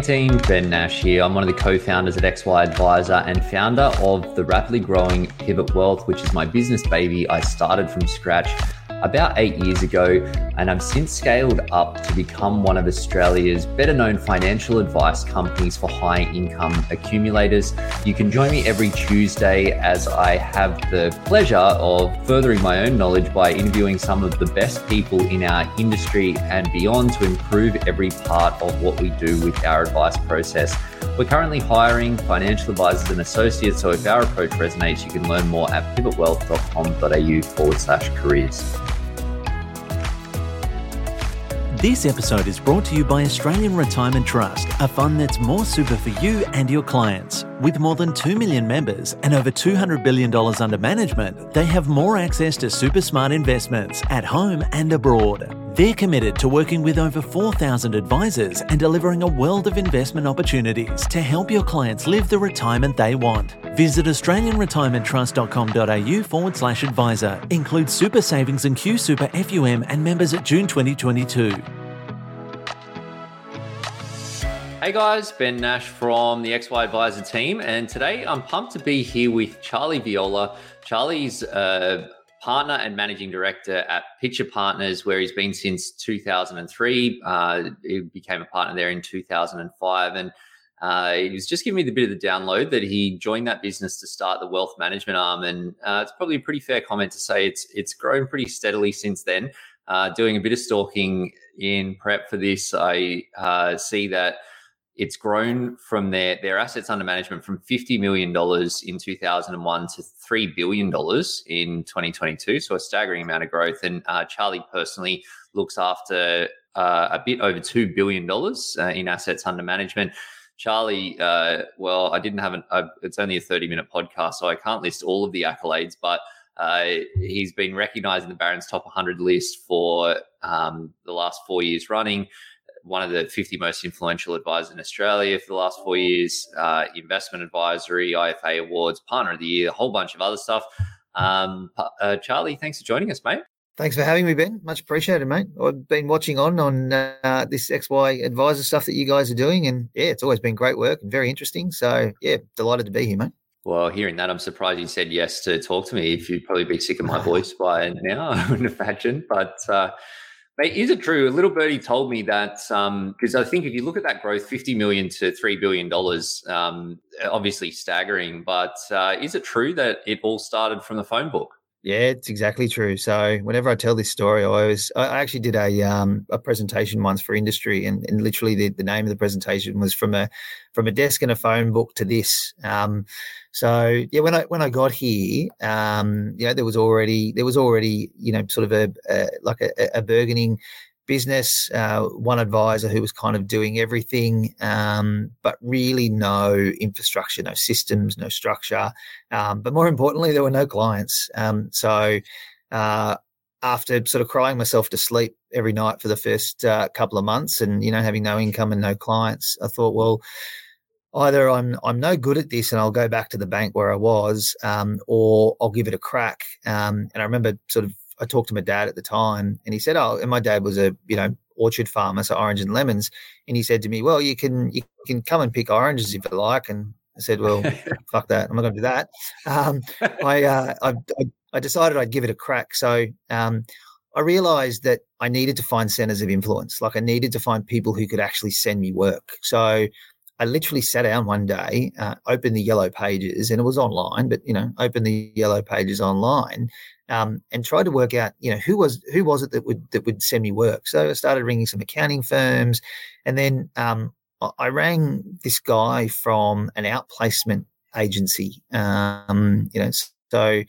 18, Ben Nash here. I'm one of the co founders at XY Advisor and founder of the rapidly growing Pivot Wealth, which is my business baby. I started from scratch about eight years ago, and I've since scaled up to become one of Australia's better known financial advice companies for high income accumulators. You can join me every Tuesday as I have the pleasure of furthering my own knowledge by interviewing some of the best people in our industry and beyond to improve every part of what we do with our advice process. We're currently hiring financial advisors and associates, so if our approach resonates, you can learn more at pivotwealth.com.au forward slash careers. This episode is brought to you by Australian Retirement Trust, a fund that's more super for you and your clients. With more than 2 million members and over $200 billion under management, they have more access to super smart investments at home and abroad. They're committed to working with over 4,000 advisors and delivering a world of investment opportunities to help your clients live the retirement they want. Visit AustralianRetirementTrust.com.au forward slash advisor. Includes super savings and QSuper FUM and members at June 2022. Hey guys, Ben Nash from the XY Advisor team, and today I'm pumped to be here with Charlie Viola. Charlie's partner and managing director at Pitcher Partners, where he's been since 2003. Uh, he became a partner there in 2005, and uh, he was just giving me the bit of the download that he joined that business to start the wealth management arm, and uh, it's probably a pretty fair comment to say it's it's grown pretty steadily since then. Uh, doing a bit of stalking in prep for this, I uh, see that it's grown from their their assets under management from fifty million dollars in two thousand and one to three billion dollars in twenty twenty two. So a staggering amount of growth. And uh, Charlie personally looks after uh, a bit over two billion dollars in assets under management. Charlie, uh, well, I didn't have an. Uh, it's only a thirty minute podcast, so I can't list all of the accolades, but. Uh, he's been recognised in the Barron's top 100 list for um, the last four years running one of the 50 most influential advisors in Australia for the last four years, uh, investment advisory, IFA awards, partner of the year, a whole bunch of other stuff. Um, uh, Charlie, thanks for joining us, mate. Thanks for having me, Ben. Much appreciated, mate. I've been watching on on uh, this XY advisor stuff that you guys are doing, and yeah, it's always been great work and very interesting. So yeah, delighted to be here, mate. Well, hearing that, I'm surprised you said yes to talk to me. If you'd probably be sick of my voice by now, I wouldn't imagine. But uh, Mate, is it true? A little birdie told me that because um, I think if you look at that growth, fifty million to three billion dollars, um, obviously staggering. But uh, is it true that it all started from the phone book? Yeah, it's exactly true. So whenever I tell this story, I always I actually did a um, a presentation once for industry, and, and literally the, the name of the presentation was from a from a desk and a phone book to this. Um, so yeah, when I when I got here, um, you know, there was already there was already you know sort of a, a like a, a burgeoning business, uh, one advisor who was kind of doing everything, um, but really no infrastructure, no systems, no structure. Um, but more importantly, there were no clients. Um, so uh, after sort of crying myself to sleep every night for the first uh, couple of months, and you know having no income and no clients, I thought, well. Either I'm I'm no good at this and I'll go back to the bank where I was, um, or I'll give it a crack. Um, and I remember sort of I talked to my dad at the time, and he said, "Oh," and my dad was a you know orchard farmer, so orange and lemons, and he said to me, "Well, you can you can come and pick oranges if you like." And I said, "Well, fuck that, I'm not going to do that." Um, I, uh, I, I decided I'd give it a crack. So um, I realized that I needed to find centers of influence. Like I needed to find people who could actually send me work. So I literally sat down one day, uh, opened the yellow pages, and it was online, but you know, opened the yellow pages online, um, and tried to work out, you know, who was who was it that would that would send me work. So I started ringing some accounting firms, and then um, I rang this guy from an outplacement agency. Um, you know, so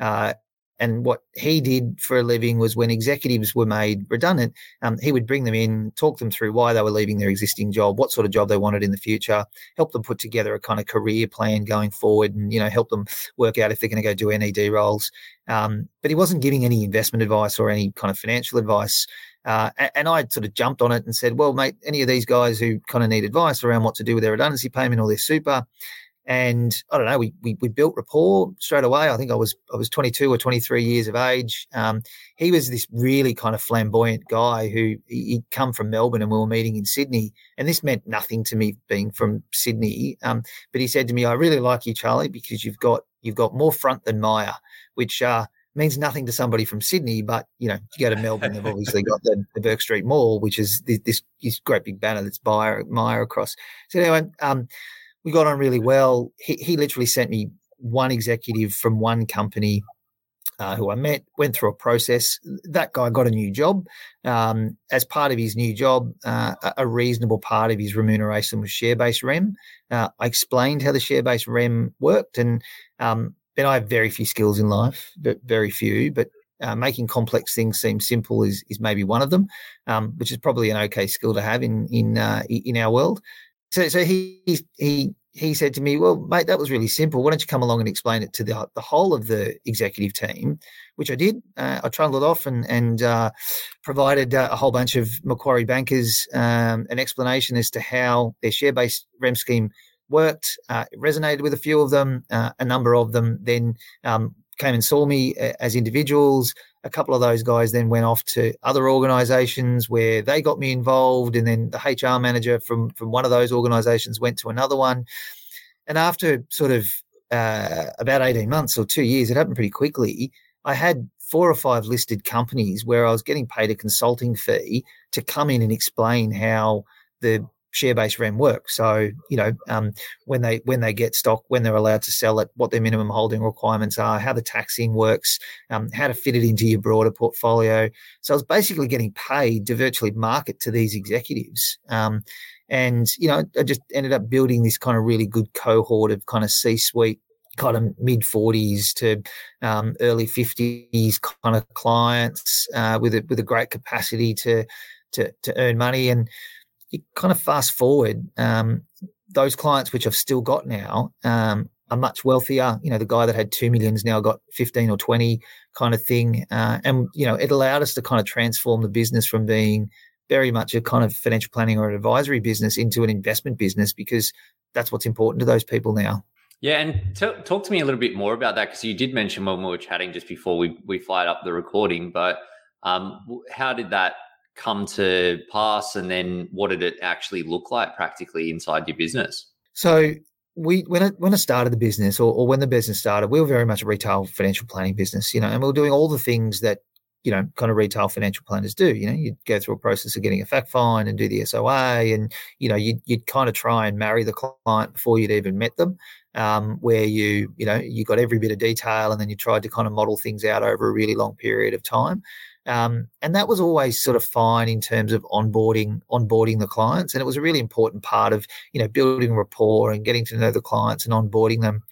uh, and what he did for a living was when executives were made redundant, um, he would bring them in, talk them through why they were leaving their existing job, what sort of job they wanted in the future, help them put together a kind of career plan going forward, and you know help them work out if they're going to go do NED roles. Um, but he wasn't giving any investment advice or any kind of financial advice. Uh, and I sort of jumped on it and said, well, mate, any of these guys who kind of need advice around what to do with their redundancy payment or their super, and I don't know, we, we, we built rapport straight away. I think I was I was 22 or 23 years of age. Um, he was this really kind of flamboyant guy who he'd come from Melbourne and we were meeting in Sydney. And this meant nothing to me being from Sydney. Um, but he said to me, "I really like you, Charlie, because you've got you've got more front than Myer," which uh, means nothing to somebody from Sydney, but you know, you go to Melbourne, they've obviously got the, the Bourke Street Mall, which is this, this, great big banner that's Myer across. So anyway, um, we got on really well. He, he literally sent me one executive from one company uh, who I met, went through a process. That guy got a new job. Um, as part of his new job, uh, a reasonable part of his remuneration was share based REM. Uh, I explained how the share based REM worked, and um, and I have very few skills in life, but very few, but uh, making complex things seem simple is is maybe one of them, um, which is probably an okay skill to have in in uh, in our world. So, so he he he said to me, "Well, mate, that was really simple. Why don't you come along and explain it to the the whole of the executive team?" Which I did. Uh, I trundled off and and uh, provided uh, a whole bunch of Macquarie bankers um, an explanation as to how their share based REM scheme worked. Uh, it resonated with a few of them. Uh, a number of them then um, came and saw me uh, as individuals. A couple of those guys then went off to other organizations where they got me involved and then the hr manager from from one of those organizations went to another one. And after sort of uh, about 18 months or two years it happened pretty quickly. I had four or five listed companies where i was getting paid a consulting fee to come in and explain how the share-based REM work. So you know um, when they when they get stock, when they're allowed to sell it, what their minimum holding requirements are, how the taxing works, um, how to fit it into your broader portfolio. So I was basically getting paid to virtually market to these executives. Um, and you know, I just ended up building this kind of really good cohort of kind of C-suite kind of mid 40s to um, early 50s kind of clients uh, with a with a great capacity to to to earn money and you kind of fast forward, um, those clients which I've still got now um, are much wealthier. You know, the guy that had two millions now got 15 or 20 kind of thing. Uh, and, you know, it allowed us to kind of transform the business from being very much a kind of financial planning or an advisory business into an investment business because that's what's important to those people now. Yeah, and t- talk to me a little bit more about that because you did mention when we were chatting just before we we fired up the recording, but um, how did that come to pass and then what did it actually look like practically inside your business so we when I when I started the business or, or when the business started, we were very much a retail financial planning business, you know, and we were doing all the things that you know kind of retail financial planners do. You know, you'd go through a process of getting a fact find and do the SOA, and you know you'd you'd kind of try and marry the client before you'd even met them, um, where you you know you got every bit of detail, and then you tried to kind of model things out over a really long period of time. Um, and that was always sort of fine in terms of onboarding onboarding the clients, and it was a really important part of you know building rapport and getting to know the clients and onboarding them.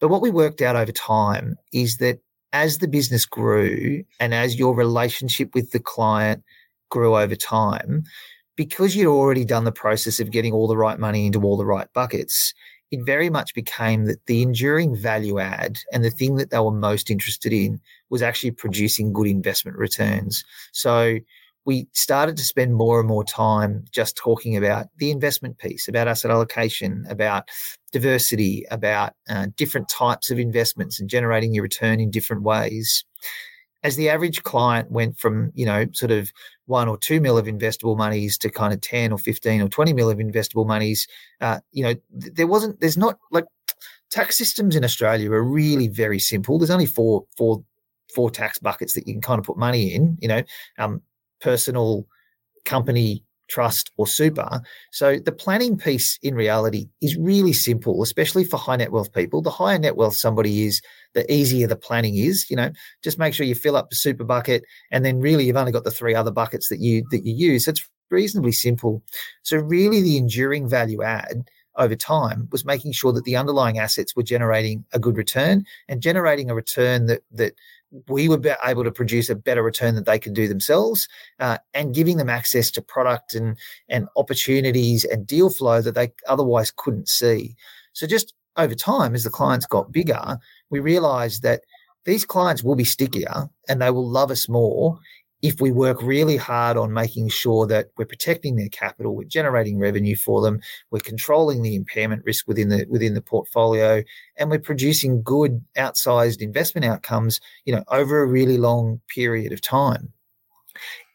But what we worked out over time is that as the business grew and as your relationship with the client grew over time, because you'd already done the process of getting all the right money into all the right buckets, it very much became that the enduring value add and the thing that they were most interested in was actually producing good investment returns. So we started to spend more and more time just talking about the investment piece, about asset allocation, about diversity, about uh, different types of investments and generating your return in different ways. As the average client went from, you know, sort of one or two mil of investable monies to kind of 10 or 15 or 20 mil of investable monies, uh, you know, there wasn't, there's not like tax systems in Australia are really very simple. There's only four, four, four tax buckets that you can kind of put money in, you know, um, personal, company, trust, or super. So the planning piece in reality is really simple, especially for high net wealth people. The higher net wealth somebody is, the easier the planning is. You know, just make sure you fill up the super bucket, and then really you've only got the three other buckets that you that you use. It's reasonably simple. So really, the enduring value add over time was making sure that the underlying assets were generating a good return and generating a return that that we be able to produce a better return that they could do themselves uh, and giving them access to product and and opportunities and deal flow that they otherwise couldn't see. So just over time as the clients got bigger we realized that these clients will be stickier and they will love us more if we work really hard on making sure that we're protecting their capital, we're generating revenue for them, we're controlling the impairment risk within the within the portfolio, and we're producing good outsized investment outcomes, you know, over a really long period of time.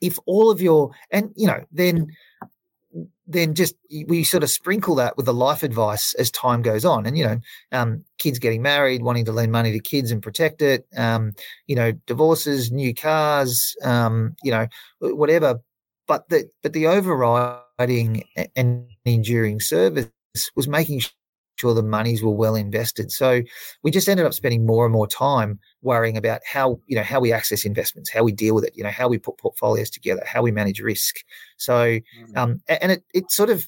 If all of your and you know, then then just we sort of sprinkle that with the life advice as time goes on. And you know um, kids getting married wanting to lend money to kids and protect it um, you know divorces new cars um, you know whatever. But the but the overriding and enduring service was making sure the monies were well invested. So we just ended up spending more and more time worrying about how, you know, how we access investments, how we deal with it, you know, how we put portfolios together, how we manage risk. So, mm-hmm. um, and it, it sort of,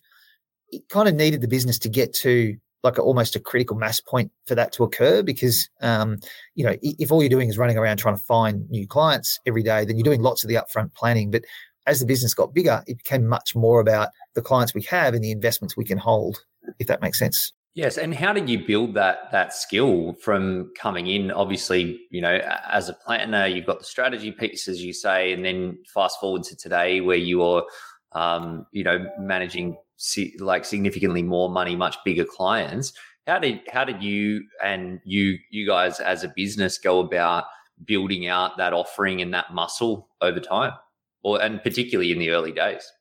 it kind of needed the business to get to like a, almost a critical mass point for that to occur because um, you know if all you're doing is running around trying to find new clients every day then you're doing lots of the upfront planning but as the business got bigger it became much more about the clients we have and the investments we can hold if that makes sense Yes, and how did you build that that skill from coming in? Obviously, you know, as a planner, you've got the strategy piece, as you say, and then fast forward to today, where you are, um, you know, managing like significantly more money, much bigger clients. How did how did you and you you guys as a business go about building out that offering and that muscle over time, or and particularly in the early days?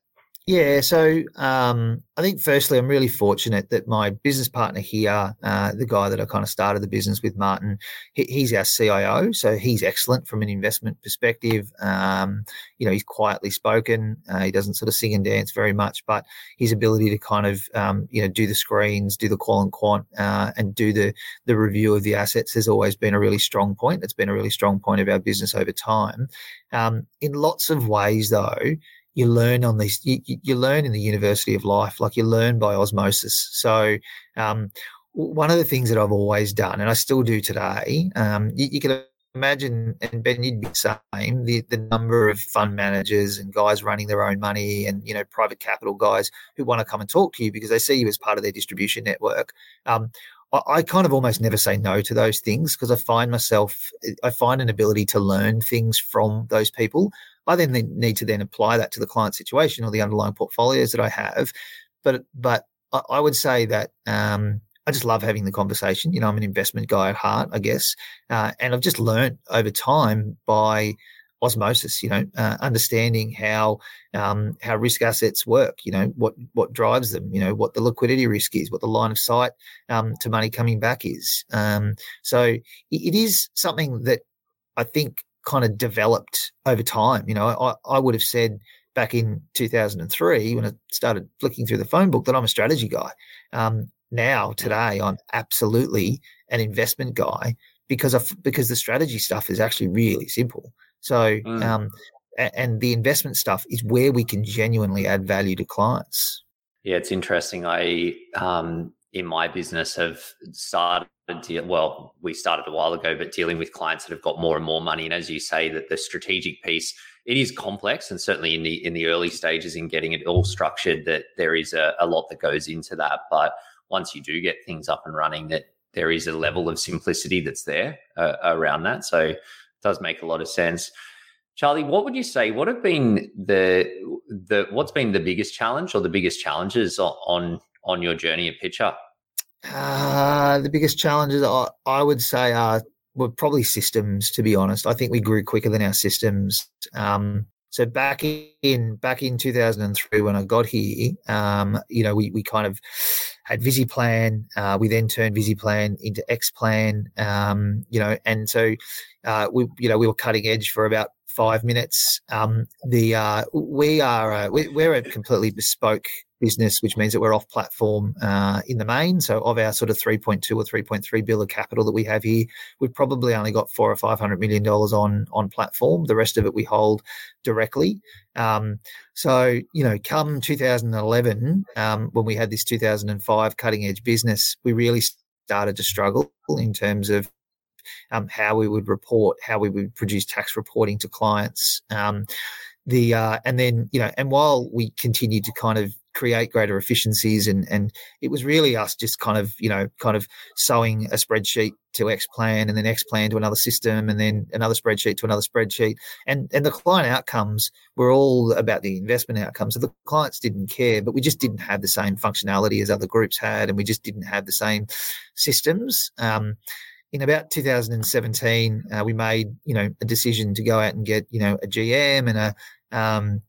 Yeah, so um, I think firstly, I'm really fortunate that my business partner here, uh, the guy that I kind of started the business with, Martin, he, he's our CIO, so he's excellent from an investment perspective. Um, you know, he's quietly spoken. Uh, he doesn't sort of sing and dance very much, but his ability to kind of um, you know do the screens, do the qual and quant, uh, and do the the review of the assets has always been a really strong point. It's been a really strong point of our business over time. Um, in lots of ways, though you learn on these you, you, learn in the university of life like you learn by osmosis so um, one of the things that i've always done and i still do today um, you, you, can imagine and ben you'd be the same the, the number of fund managers and guys running their own money and you know private capital guys who want to come and talk to you because they see you as part of their distribution network um, I, I kind of almost never say no to those things because I find myself, I find an ability to learn things from those people. I then need to then apply that to the client situation or the underlying portfolios that I have. But but I, would say that um, I just love having the conversation. You know, I'm an investment guy at heart, I guess, uh, and I've just learned over time by osmosis. You know, uh, understanding how um, how risk assets work. You know, what what drives them. You know, what the liquidity risk is, what the line of sight um, to money coming back is. Um, so it, it is something that I think kind of developed over time. You know, I, I would have said back in 2003 when I started flicking through the phone book that I'm a strategy guy. Um, now, today, I'm absolutely an investment guy because of because the strategy stuff is actually really simple. So, mm. um, and the investment stuff is where we can genuinely add value to clients. Yeah, it's interesting. I um, in my business have started well, we started a while ago, but dealing with clients that have got more and more money. And as you say, that the strategic piece it is complex, and certainly in the in the early stages in getting it all structured, that there is a, a lot that goes into that. But once you do get things up and running, that there is a level of simplicity that's there uh, around that. So it does make a lot of sense. Charlie, what would you say? What have been the the what's been the biggest challenge or the biggest challenges on on your journey at Pitcher? Uh, the biggest challenges I, I would say are were probably systems. To be honest, I think we grew quicker than our systems. Um, so back in back in 2003 when I got here, um, you know, we, we kind of had VisiPlan. Uh, we then turned VisiPlan into Xplan. Um, you know, and so uh, we you know we were cutting edge for about five minutes. Um, the uh, we are uh, we, are a completely bespoke business, which means that we're off platform uh, in the main. So of our sort of 3.2 or 3.3 bill of capital that we have here, we've probably only got four or five hundred million dollars on on platform. The rest of it we hold directly. Um, so you know, come 2011, um, when we had this 2005 cutting edge business, we really started to struggle in terms of um, how we would report, how we would produce tax reporting to clients. Um, the uh, and then you know, and while we continued to kind of create greater efficiencies and and it was really us just kind of you know kind of sewing a spreadsheet to Xplan and then Xplan to another system and then another spreadsheet to another spreadsheet. And and the client outcomes were all about the investment outcomes so the clients didn't care but we just didn't have the same functionality as other groups had and we just didn't have the same systems. Um, in about 2017 uh, we made you know a decision to go out and get you know a GM and a um,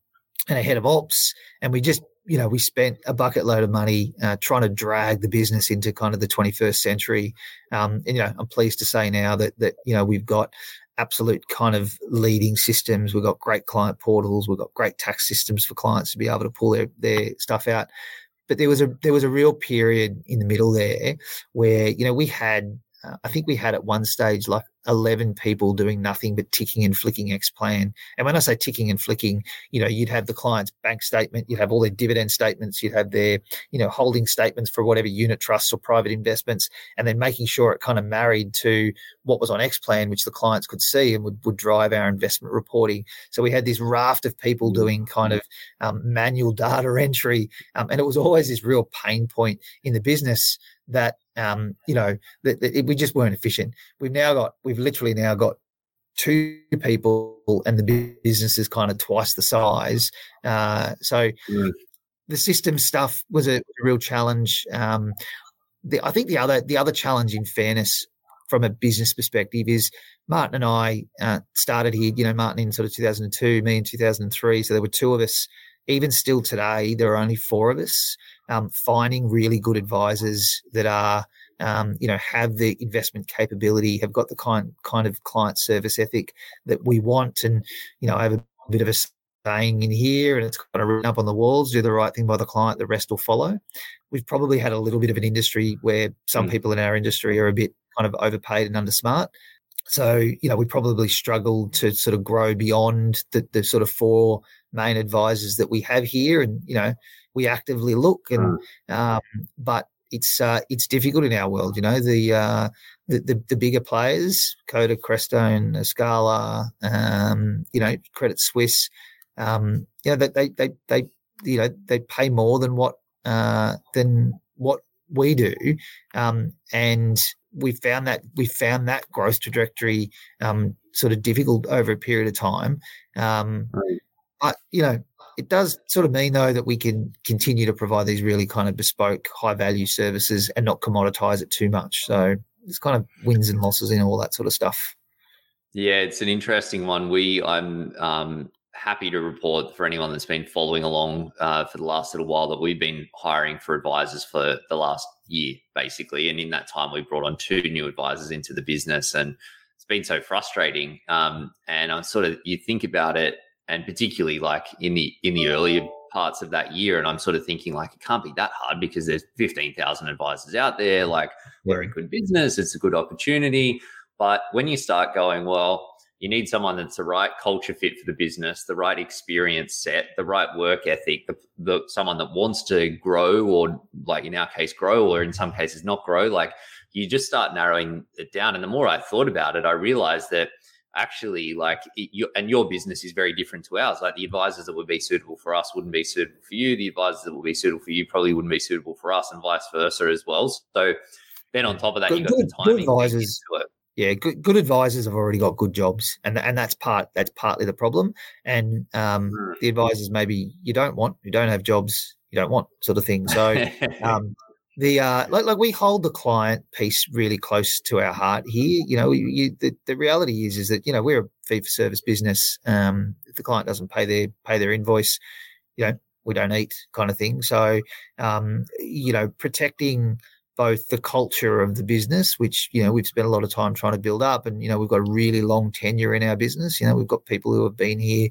and a head of ops and we just you know, we spent a bucket load of money uh, trying to drag the business into kind of the 21st century. Um, and, you know, I'm pleased to say now that, that, you know, we've got absolute kind of leading systems. We've got great client portals. We've got great tax systems for clients to be able to pull their, their stuff out. But there was a, there was a real period in the middle there where, you know, we had, uh, I think we had at one stage like 11 people doing nothing but ticking and flicking Xplan. And when I say ticking and flicking, you know, you'd have the client's bank statement, you'd have all their dividend statements, you'd have their, you know, holding statements for whatever unit trusts or private investments, and then making sure it kind of married to what was on Xplan, which the clients could see and would, would drive our investment reporting. So we had this raft of people doing kind of um, manual data entry. Um, and it was always this real pain point in the business that um, you know that, that we just weren't efficient. We've now got we've literally now got two people, and the business is kind of twice the size. Uh, so mm. the system stuff was a, a real challenge. Um, the, I think the other the other challenge, in fairness, from a business perspective, is Martin and I uh, started here. You know, Martin in sort of 2002, me in 2003. So there were two of us. Even still today, there are only four of us um, finding really good advisors that are um, you know have the investment capability, have got the kind kind of client service ethic that we want, and you know I have a bit of a saying in here, and it's kind of written up on the walls: do the right thing by the client, the rest will follow. We've probably had a little bit of an industry where some mm. people in our industry are a bit kind of overpaid and undersmart. So, you know, we probably struggle to sort of grow beyond the, the sort of four main advisors that we have here. And, you know, we actively look, and mm. um, but it's uh, it's difficult in our world. You know, the uh, the, the, the bigger players, Kotak, Crestone, Scala, um, you know, Credit Suisse, um, you know, they, they they you know they pay more than what uh, than what we do, um, and we found that we found that growth trajectory um, sort of difficult over a period of time. Um, right. But you know, it does sort of mean though that we can continue to provide these really kind of bespoke, high value services and not commoditize it too much. So it's kind of wins and losses in all that sort of stuff. Yeah, it's an interesting one. We I'm um, happy to report for anyone that's been following along uh, for the last little while that we've been hiring for advisors for the last year, basically. And in that time, we've brought on two new advisors into the business, and it's been so frustrating. Um, and I'm sort of you think about it and particularly like in the in the earlier parts of that year and i'm sort of thinking like it can't be that hard because there's 15000 advisors out there like we're a good business it's a good opportunity. But when you start going well you need someone that's the right culture fit for the business the right experience set the right work ethic the, the someone that wants to grow or like in our case grow or in some cases not grow like you just start narrowing it down. And the more i thought about it i realized that actually like you, and your business is very different to ours. Like the advisors that would be suitable for us wouldn't be suitable for you. The advisors that would be suitable for you probably wouldn't be suitable for us and vice versa as well. So then on top of that good, you got good, the timing good advisors yeah good, good advisors have already got good jobs and and that's part that's partly the problem. And um, mm. the advisors maybe you don't want you don't have jobs you don't want sort of thing. So um, the uh, like, like we hold the client piece really close to our heart here. You know, you, the, the reality is is that you know we're a fee for service business. Um, if the client doesn't pay their pay their invoice, you know, we don't eat, kind of thing. So, um, you know, protecting both the culture of the business, which you know we've spent a lot of time trying to build up, and you know we've got a really long tenure in our business. You know we've got people who have been here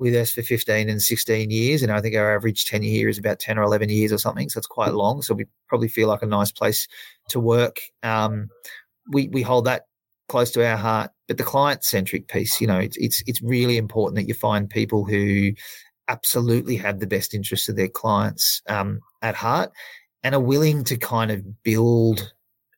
with us for 15 and 16 years, and I think our average tenure here is about 10 or 11 years or something. So it's quite long. So we probably feel like a nice place to work. Um, we we hold that close to our heart, but the client centric piece, you know, it's it's it's really important that you find people who absolutely have the best interests of their clients um, at heart and are willing to kind of build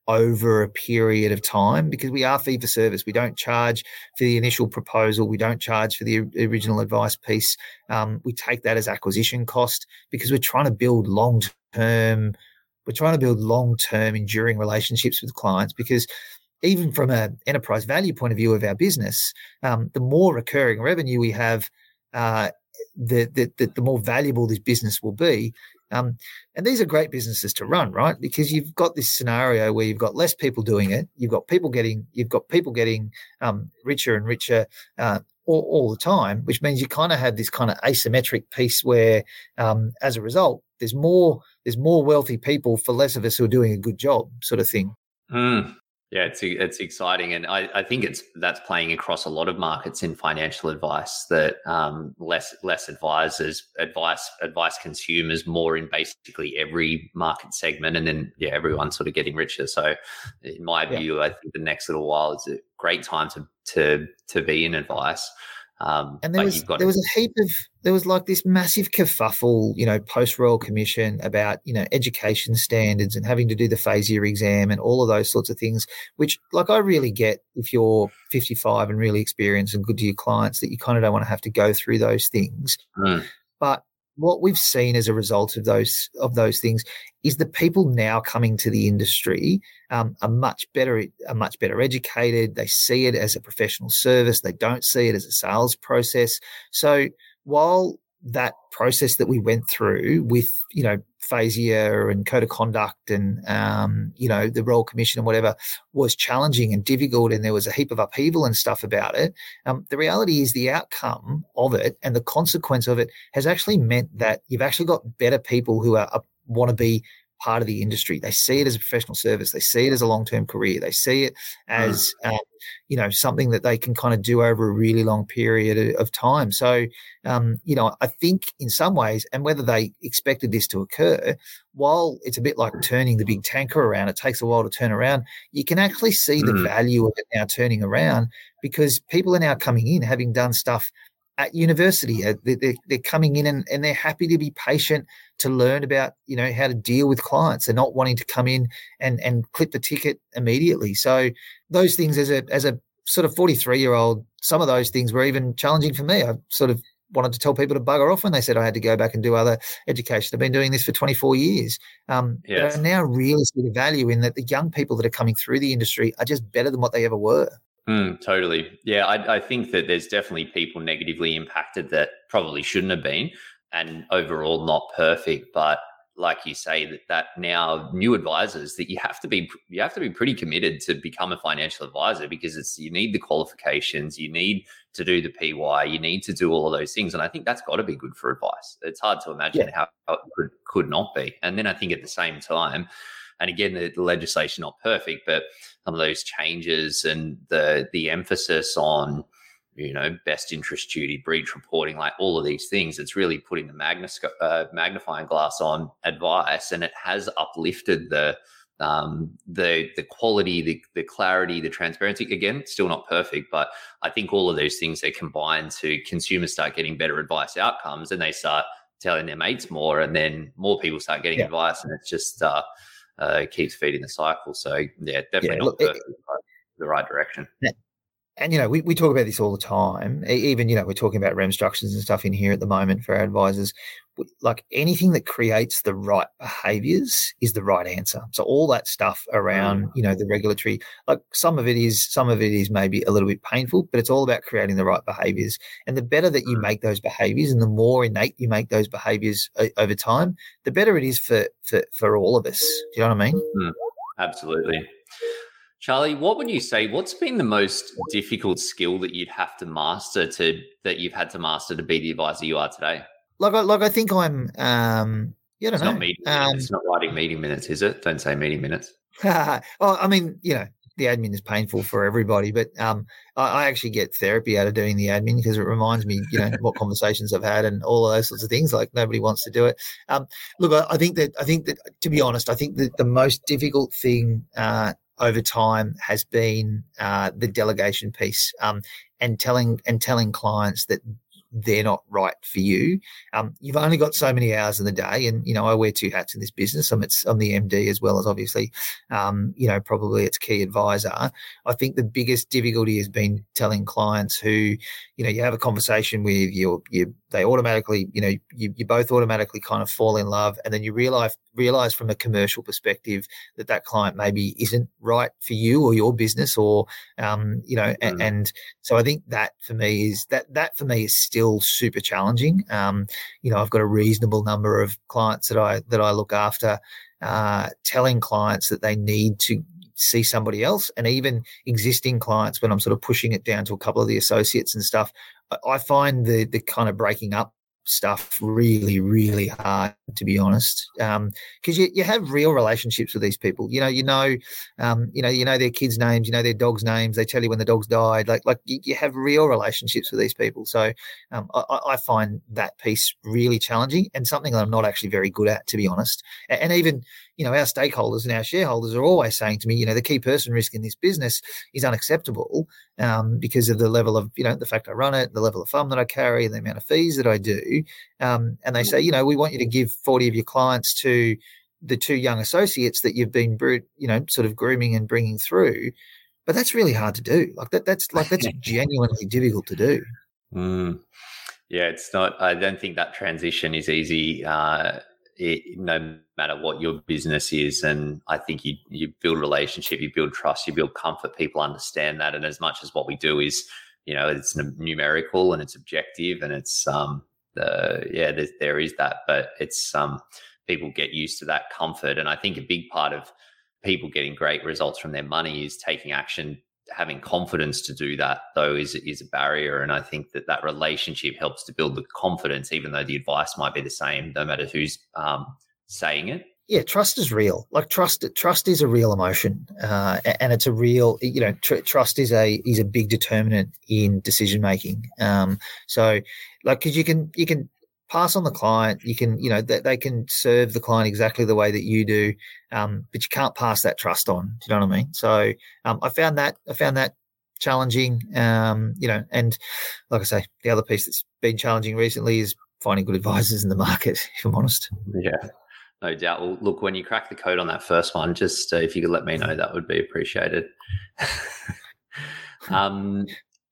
over a period of time because we are fee for service. We don't charge for the initial proposal. We don't charge for the original advice piece. Um, we take that as acquisition cost because we're trying to build long term. We're trying to build long term, enduring relationships with clients because even from an enterprise value point of view of our business, um, the more recurring revenue we have, uh, the, the, the, the more valuable this business will be. Um, and these are great businesses to run, right? Because you've got this scenario where you've got less people doing it, you've got people getting, you've got people getting um, richer and richer uh, all, all, the time, which means you kind of have this kind of asymmetric piece where, um, as a result, there's more there's more wealthy people for less of us who are doing a good job, sort of thing. Mm. Yeah, it's it's exciting, and I, I think it's that's playing across a lot of markets in financial advice. That um, less less advisors, advice advice consumers, more in basically every market segment, and then yeah, everyone's sort of getting richer. So, in my yeah. view, I think the next little while is a great time to to to be in advice. Um, and there was there was a heap of there was like this massive kerfuffle, you know, post royal commission about you know education standards and having to do the FASEA exam and all of those sorts of things. Which, like, I really get if you're 55 and really experienced and good to your clients that you kind of don't want to have to go through those things. Mm. But what we've seen as a result of those of those things is the people now coming to the industry um, are much better are much better educated. They see it as a professional service. They don't see it as a sales process. So while that process that we went through with, you know, FASEA and code of conduct and, um, you know, the Royal Commission and whatever was challenging and difficult and there was a heap of upheaval and stuff about it. Um, the reality is the outcome of it and the consequence of it has actually meant that you've actually got better people who are, are want to be part of the industry. They see it as a professional service. They see it as a long term career. They see it as mm. um, you know something that they can kind of do over a really long period of time. So um, you know, I think in some ways, and whether they expected this to occur, while it's a bit like turning the big tanker around, it takes a while to turn around. You can actually see mm. the value of it now turning around because people are now coming in having done stuff at university. Uh, they're, they're coming in and, and they're happy to be patient to learn about, you know, how to deal with clients. They're not wanting to come in and, and clip the ticket immediately. So those things as a, as a sort of 43 year old, some of those things were even challenging for me. I sort of wanted to tell people to bugger off when they said I had to go back and do other education. I've been doing this for 24 years. Um, yes. But I now really see the value in that the young people that are coming through the industry are just better than what they ever were. Mm, totally. Yeah, I, I, think that there's definitely people negatively impacted that probably shouldn't have been, and overall not perfect. But like you say, that that now new advisors that you have to be you have to be pretty committed to become a financial advisor because it's you need the qualifications, you need to do the PY, you need to do all of those things, and I think that's got to be good for advice. It's hard to imagine yeah. how it could could not be. And then I think at the same time and again, the, the legislation not perfect, but some of those changes and the the emphasis on you know best interest duty, breach reporting, like all of these things, it's really putting the uh, magnifying glass on advice, and it has uplifted the um, the the quality, the the clarity, the transparency. Again, still not perfect, but I think all of those things they combine to consumers start getting better advice outcomes, and they start telling their mates more, and then more people start getting yeah. advice, and it's just uh, uh, keeps feeding the cycle. So yeah, definitely yeah, look, not it, the right direction. And you know, we, we talk about this all the time. Even you know, we're talking about REM structures and stuff in here at the moment for our advisors. Like anything that creates the right behaviors is the right answer. So all that stuff around, mm. you know, the regulatory, like some of it is, some of it is maybe a little bit painful, but it's all about creating the right behaviors. And the better that you mm. make those behaviors, and the more innate you make those behaviors over time, the better it is for for for all of us. Do you know what I mean? Mm. Absolutely. Charlie, what would you say? What's been the most difficult skill that you'd have to master to that you've had to master to be the advisor you are today? Like, like I think I'm. Um, yeah, don't it's know. Not meeting um, It's not writing meeting minutes, is it? Don't say meeting minutes. well, I mean, you know, the admin is painful for everybody, but um, I, I, actually get therapy out of doing the admin because it reminds me, you know, what conversations I've had and all of those sorts of things. Like nobody wants to do it. Um, look, I, I, think that I think that to be honest, I think that the most difficult thing uh, over time has been uh, the delegation piece um, and telling and telling clients that they're not right for you. Um, you've only got so many hours in the day, and you know I wear two hats in this business. I'm it's I'm the MD as well as obviously, um, you know, probably its key advisor. I think the biggest difficulty has been telling clients who, you know, you have a conversation with you, you they automatically, you know, you, you both automatically kind of fall in love, and then you realize realize from a commercial perspective that that client maybe isn't right for you or your business, or um, you know, mm. and so I think that for me is that that for me is still super challenging. Um, you know, I've got a reasonable number of clients that I that I look after, uh, telling clients that they need to see somebody else and even existing clients when I'm sort of pushing it down to a couple of the associates and stuff I find the the kind of breaking up stuff really, really hard to be honest, because um, you, you have real relationships with these people. You know, you know, um, you know, you know their kids' names, you know their dogs' names. They tell you when the dogs died. Like, like you, you have real relationships with these people. So, um, I, I, find that piece really challenging and something that I'm not actually very good at, to be honest. And, and even you know, our stakeholders and our shareholders are always saying to me, you know, the key person risk in this business is unacceptable um, because of the level of, you know, the fact I run it, the level of fund that I carry, and the amount of fees that I do. Um, and they say, you know, we want you to give 40 of your clients to the two young associates that you've been, you know, sort of grooming and bringing through. But that's really hard to do. Like that, that's like that's genuinely difficult to do. Mm. Yeah, it's not. I don't think that transition is easy. Uh, it, no matter what your business is. And I think you you build relationship, you build trust, you build comfort. People understand that, and as much as what we do is, you know, it's numerical and it's objective, and it's um the yeah, there, there is that, but it's um people get used to that comfort, and I think a big part of people getting great results from their money is taking action having confidence to do that though is is a barrier. And i think that that relationship helps to build the confidence even though the advice might be the same no matter who's um, saying it. Yeah trust is real. Like trust trust is a real emotion uh, and it's a real you know tr- trust is a is a big determinant in decision making um, so like because you can you can pass on the client. You can, you know, that they can serve the client exactly the way that you do, um, but you can't pass that trust on. Do you know what I mean? So um, I found that I found that challenging. Um, you know, and like I say, the other piece that's been challenging recently is finding good advisors in the market. If I'm honest. Yeah. No doubt. Well, look, when you crack the code on that first one, just uh, if you could let me know, that would be appreciated. um,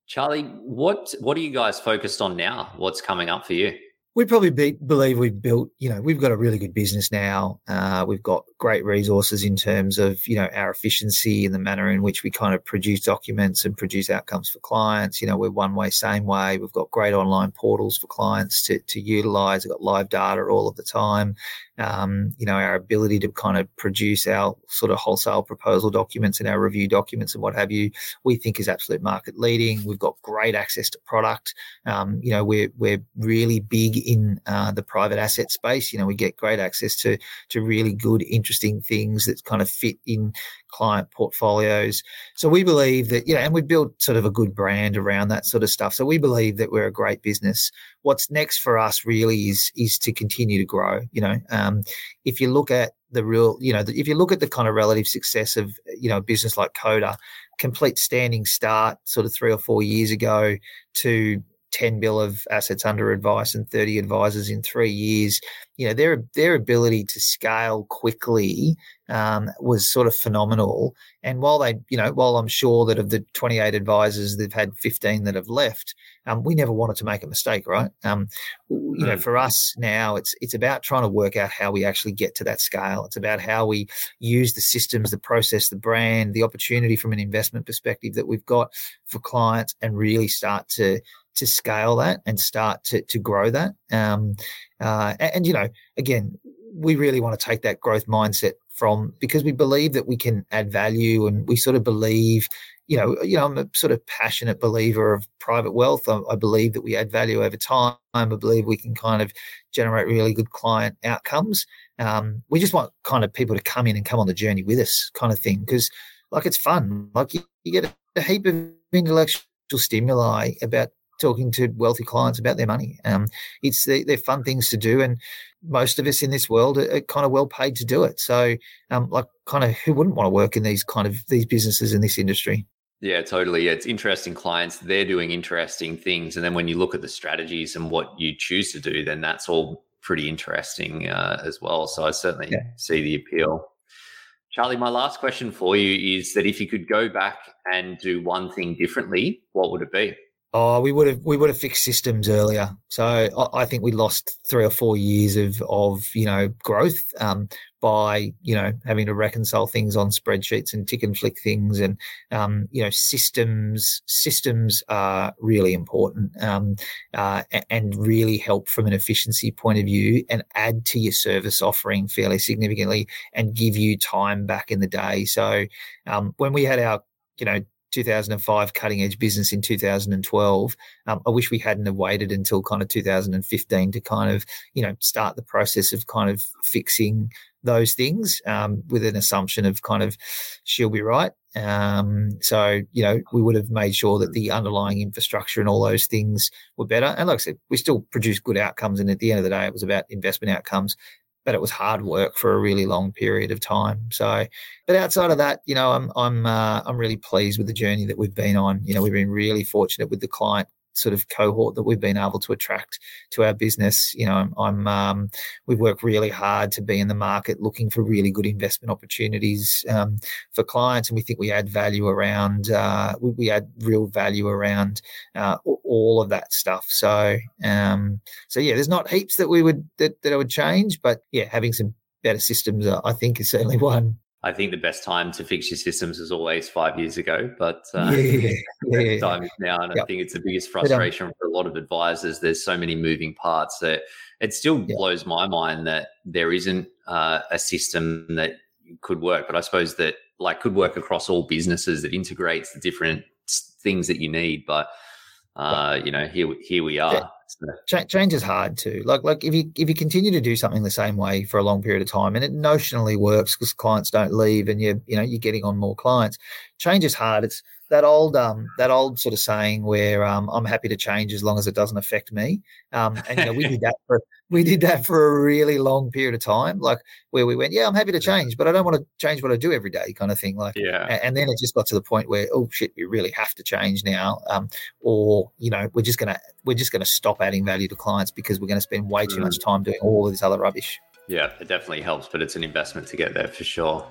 Charlie, what what are you guys focused on now? What's coming up for you? We probably be, believe we've built, you know, we've got a really good business now. Uh, we've got great resources in terms of, you know, our efficiency and the manner in which we kind of produce documents and produce outcomes for clients. You know, we're one way, same way. We've got great online portals for clients to, to utilize. We've got live data all of the time um, you know, our ability to kind of produce our sort of wholesale proposal documents and our review documents and what have you, we think is absolute market leading. We've got great access to product. Um, you know, we're we're really big in uh, the private asset space. You know, we get great access to to really good, interesting things that kind of fit in client portfolios. So we believe that, you know, and we built sort of a good brand around that sort of stuff. So we believe that we're a great business. What's next for us really is is to continue to grow. You know, um, if you look at the real, you know, if you look at the kind of relative success of, you know, a business like Koda, complete standing start sort of three or four years ago to 10 bill of assets under advice and 30 advisors in three years. You know, their their ability to scale quickly um, was sort of phenomenal. And while they, you know, while I'm sure that of the 28 advisors, they've had 15 that have left. Um, we never wanted to make a mistake, right? Um, you know, mm. for us now, it's it's about trying to work out how we actually get to that scale. It's about how we use the systems, the process, the brand, the opportunity from an investment perspective that we've got for clients, and really start to to scale that and start to to grow that. Um, uh, and, and, you know, again, we really want to take that growth mindset from because we believe that we can add value, and we sort of believe, you know, you know, I'm a sort of passionate believer of private wealth. I, I believe that we add value over time. I believe we can kind of generate really good client outcomes. Um, we just want kind of people to come in and come on the journey with us, kind of thing, because like it's fun. Like you, you get a, a heap of intellectual stimuli about talking to wealthy clients about their money. Um, it's they're fun things to do, and most of us in this world are, are kind of well paid to do it. So, um, like, kind of who wouldn't want to work in these kind of these businesses in this industry? Yeah, totally. It's interesting clients. They're doing interesting things. And then when you look at the strategies and what you choose to do, then that's all pretty interesting uh, as well. So I certainly yeah. see the appeal. Charlie, my last question for you is that if you could go back and do one thing differently, what would it be? Oh, we would have we would have fixed systems earlier. So I, I think we lost three or four years of of you know growth um, by you know having to reconcile things on spreadsheets and tick and flick things, and um, you know systems systems are really important um, uh, and really help from an efficiency point of view and add to your service offering fairly significantly and give you time back in the day. So um, when we had our you know 2005 cutting edge business in 2012. Um, I wish we hadn't have waited until kind of 2015 to kind of, you know, start the process of kind of fixing those things um, with an assumption of kind of she'll be right. Um, so, you know, we would have made sure that the underlying infrastructure and all those things were better. And like I said, we still produced good outcomes. And at the end of the day, it was about investment outcomes but it was hard work for a really long period of time. So, but outside of that, you know, I'm I'm uh, I'm really pleased with the journey that we've been on. You know, we've been really fortunate with the client sort of cohort that we've been able to attract to our business. You know, I'm, um, we work really hard to be in the market looking for really good investment opportunities um, for clients, and we think we add value around uh, we, we, add real value around uh, all of that stuff. So, um, so yeah, there's not heaps that we would that, that I would change, but yeah, having some better systems, uh, I think, is certainly one. I think the best time to fix your systems is always five years ago, but uh, yeah, yeah, time is now. And yep. I think it's the biggest frustration for a lot of advisors. There's so many moving parts that it still blows my mind that there isn't uh, a system that could work. But I suppose that like could work across all businesses that integrates the different things that you need. But uh, you know, here here we are. Ch- change is hard too. Like like if you if you continue to do something the same way for a long period of time, and it notionally works because clients don't leave, and you you know you're getting on more clients. Change is hard. It's that old um that old sort of saying where um I'm happy to change as long as it doesn't affect me. Um, and you know we did that for we did that for a really long period of time, like where we went, yeah, I'm happy to change, but I don't want to change what I do every day, kind of thing. Like, yeah. And then it just got to the point where, oh shit, we really have to change now, um, or you know, we're just gonna we're just gonna stop adding value to clients because we're going to spend way too mm. much time doing all of this other rubbish. Yeah, it definitely helps, but it's an investment to get there for sure.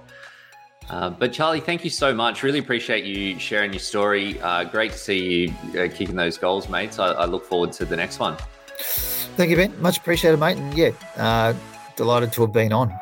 Uh, but Charlie, thank you so much. Really appreciate you sharing your story. Uh, great to see you uh, kicking those goals, mates. I, I, look forward to the next one. Thank you, Ben. Much appreciated, mate. And yeah, uh, delighted to have been on.